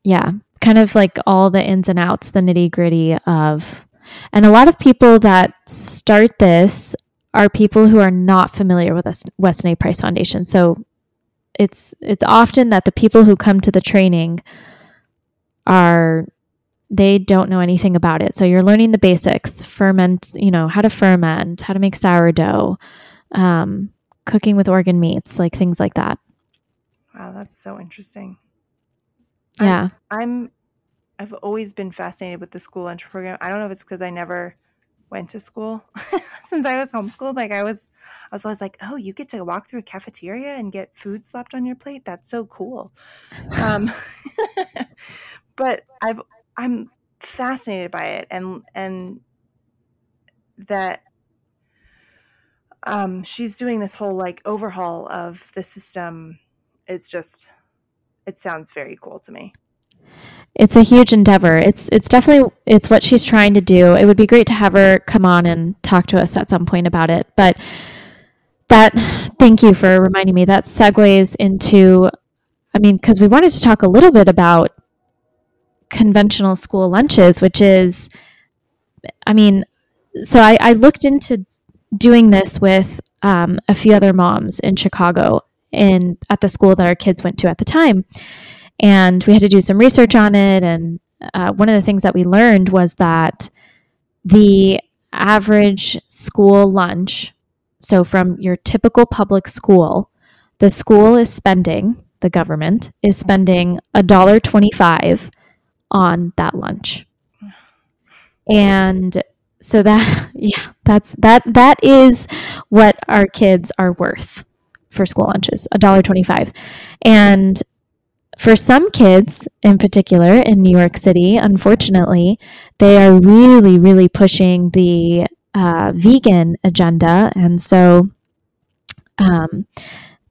S3: yeah, kind of like all the ins and outs, the nitty gritty of and a lot of people that start this are people who are not familiar with Weston A. Price Foundation. So it's it's often that the people who come to the training are they don't know anything about it. So you're learning the basics, ferment, you know, how to ferment, how to make sourdough, um, cooking with organ meats, like things like that.
S1: wow, that's so interesting.
S3: Yeah.
S1: I'm I've always been fascinated with the school lunch program. I don't know if it's because I never went to school since I was homeschooled. Like I was I was always like, oh, you get to walk through a cafeteria and get food slapped on your plate. That's so cool. Um, but I've I'm fascinated by it and and that um she's doing this whole like overhaul of the system. It's just it sounds very cool to me.
S3: it's a huge endeavor. It's it's definitely it's what she's trying to do. It would be great to have her come on and talk to us at some point about it. But that thank you for reminding me that segues into i mean because we wanted to talk a little bit about conventional school lunches which is i mean so i, I looked into doing this with um, a few other moms in chicago in at the school that our kids went to at the time. And we had to do some research on it. And uh, one of the things that we learned was that the average school lunch so, from your typical public school, the school is spending, the government is spending $1.25 on that lunch. And so that yeah, that's that that is what our kids are worth for school lunches, $1.25. And for some kids in particular in New York City, unfortunately, they are really, really pushing the uh, vegan agenda. And so um,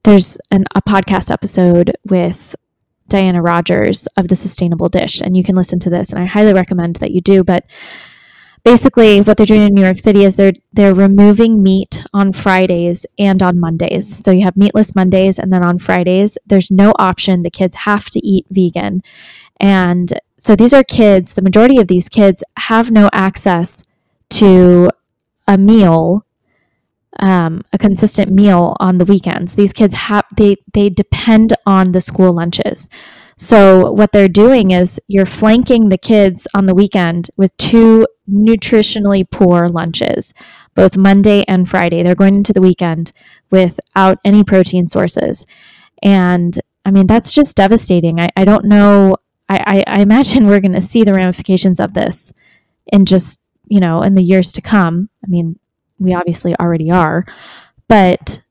S3: there's an, a podcast episode with Diana Rogers of The Sustainable Dish, and you can listen to this, and I highly recommend that you do. But basically, what they're doing in New York City is they're they're removing meat on Fridays and on Mondays. So you have meatless Mondays, and then on Fridays, there's no option. The kids have to eat vegan, and so these are kids. The majority of these kids have no access to a meal um, a consistent meal on the weekends. These kids have they they depend on the school lunches. So what they're doing is you're flanking the kids on the weekend with two nutritionally poor lunches, both Monday and Friday. They're going into the weekend without any protein sources. And I mean that's just devastating. I, I don't know I, I, I imagine we're gonna see the ramifications of this in just you know, in the years to come. I mean, we obviously already are, but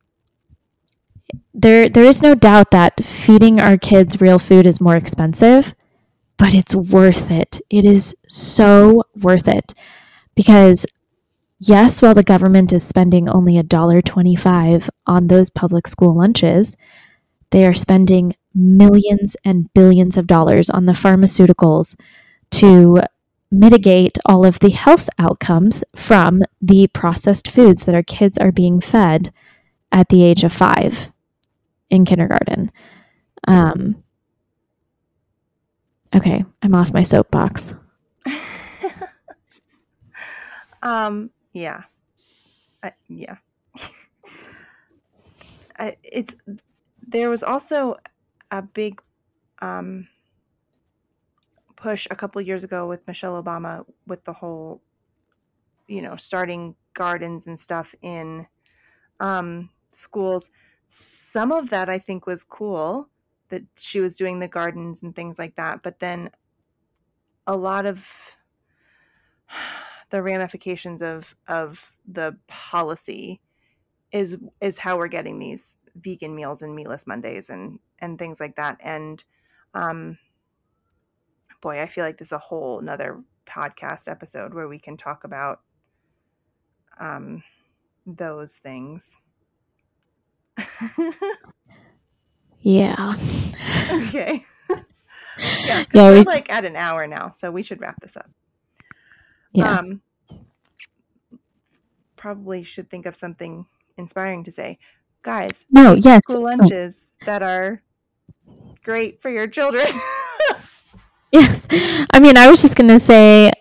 S3: there there is no doubt that feeding our kids real food is more expensive, but it's worth it. It is so worth it because yes, while the government is spending only a dollar 25 on those public school lunches, they are spending millions and billions of dollars on the pharmaceuticals to mitigate all of the health outcomes from the processed foods that our kids are being fed at the age of five in kindergarten. Um, okay, I'm off my soapbox.
S1: um, yeah, I, yeah. I, it's there was also a big um, push a couple years ago with Michelle Obama with the whole, you know, starting gardens and stuff in um, schools. Some of that I think was cool that she was doing the gardens and things like that. But then a lot of the ramifications of of the policy is is how we're getting these vegan meals and meatless Mondays and and things like that. And um, boy, I feel like this is a whole another podcast episode where we can talk about um, those things.
S3: yeah.
S1: okay. yeah, yeah we... are like at an hour now, so we should wrap this up. Yeah. Um, probably should think of something inspiring to say, guys.
S3: No, yes,
S1: school lunches oh. that are great for your children.
S3: Yes. I mean, I was just going to say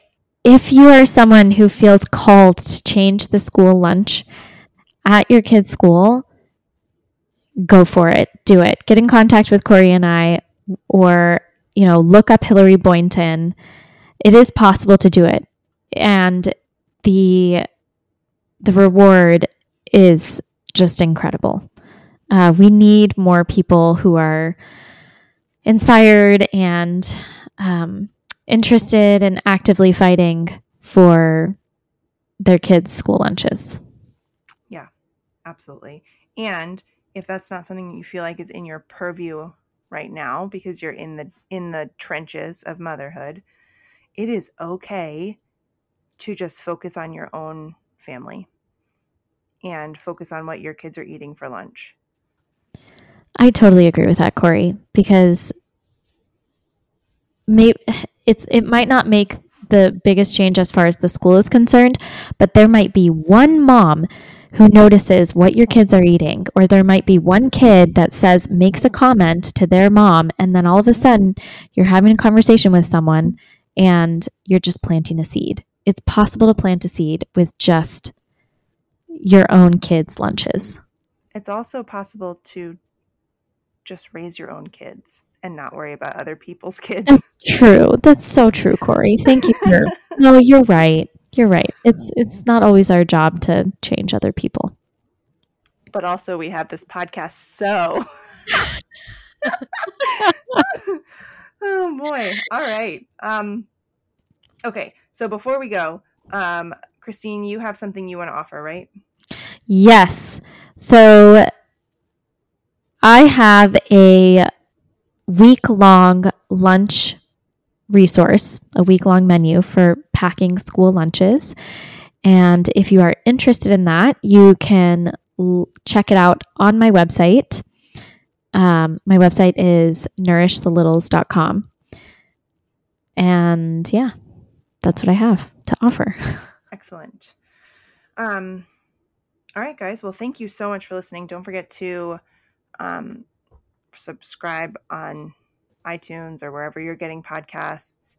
S3: if you are someone who feels called to change the school lunch at your kid's school, go for it. Do it. Get in contact with Corey and I, or, you know, look up Hilary Boynton. It is possible to do it. And the the reward is just incredible. Uh, we need more people who are inspired and um, interested and actively fighting for their kids' school lunches.
S1: Yeah, absolutely. And if that's not something you feel like is in your purview right now because you're in the in the trenches of motherhood, it is okay to just focus on your own family and focus on what your kids are eating for lunch.
S3: I totally agree with that, Corey, because may, it's it might not make the biggest change as far as the school is concerned, but there might be one mom who notices what your kids are eating, or there might be one kid that says, makes a comment to their mom, and then all of a sudden you're having a conversation with someone and you're just planting a seed. It's possible to plant a seed with just your own kids' lunches.
S1: It's also possible to just raise your own kids and not worry about other people's kids.
S3: That's true. That's so true, Corey. Thank you for No, you're right. You're right. It's it's not always our job to change other people.
S1: But also we have this podcast, so Oh boy. All right. Um okay, so before we go, um Christine, you have something you want to offer, right?
S3: Yes. So I have a week long lunch resource, a week long menu for packing school lunches. And if you are interested in that, you can l- check it out on my website. Um, my website is nourishthelittles.com. And yeah, that's what I have to offer.
S1: Excellent. Um, all right, guys. Well, thank you so much for listening. Don't forget to um, subscribe on iTunes or wherever you're getting podcasts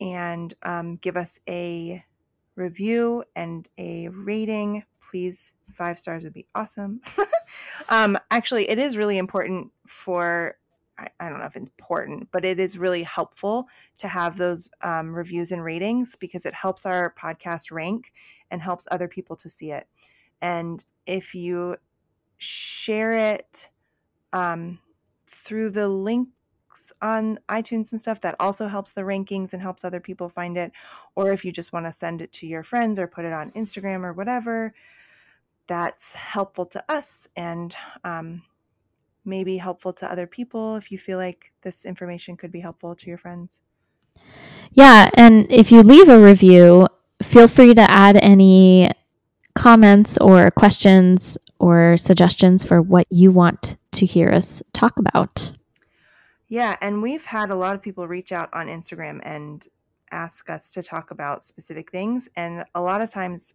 S1: and um, give us a review and a rating. Please, five stars would be awesome. um, actually, it is really important for, I, I, don't know if important, but it is really helpful to have those um, reviews and ratings because it helps our podcast rank and helps other people to see it. And if you share it, um, through the links on iTunes and stuff, that also helps the rankings and helps other people find it. Or if you just want to send it to your friends or put it on Instagram or whatever, that's helpful to us and um, maybe helpful to other people if you feel like this information could be helpful to your friends.
S3: Yeah. And if you leave a review, feel free to add any comments or questions or suggestions for what you want to hear us talk about.
S1: Yeah, and we've had a lot of people reach out on Instagram and ask us to talk about specific things. And a lot of times,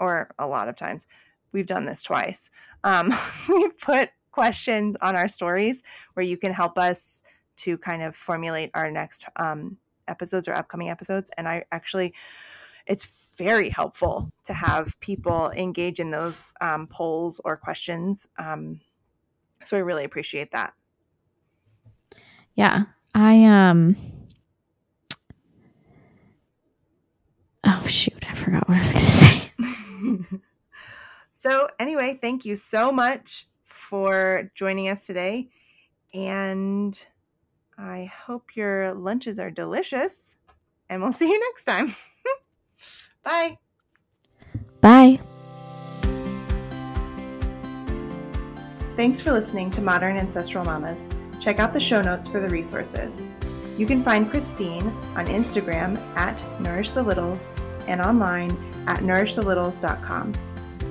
S1: or a lot of times, we've done this twice. Um, we put questions on our stories where you can help us to kind of formulate our next um, episodes or upcoming episodes. And I actually, it's very helpful to have people engage in those um, polls or questions. Um, so I really appreciate that.
S3: Yeah. I um Oh shoot, I forgot what I was going to say.
S1: so, anyway, thank you so much for joining us today and I hope your lunches are delicious and we'll see you next time. Bye.
S3: Bye.
S1: Thanks for listening to Modern Ancestral Mamas. Check out the show notes for the resources. You can find Christine on Instagram at Nourish the Littles and online at nourishthelittles.com.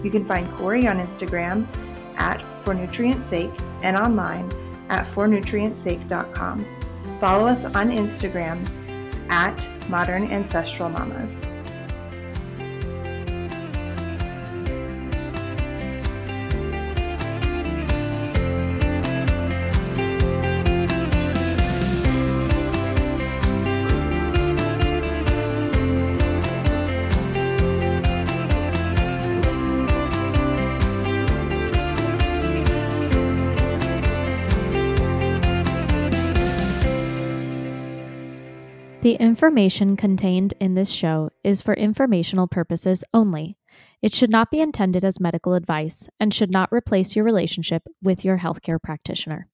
S1: You can find Corey on Instagram at For and online at fornutrientsake.com. Follow us on Instagram at Modern Ancestral Mamas.
S3: Information contained in this show is for informational purposes only. It should not be intended as medical advice and should not replace your relationship with your healthcare practitioner.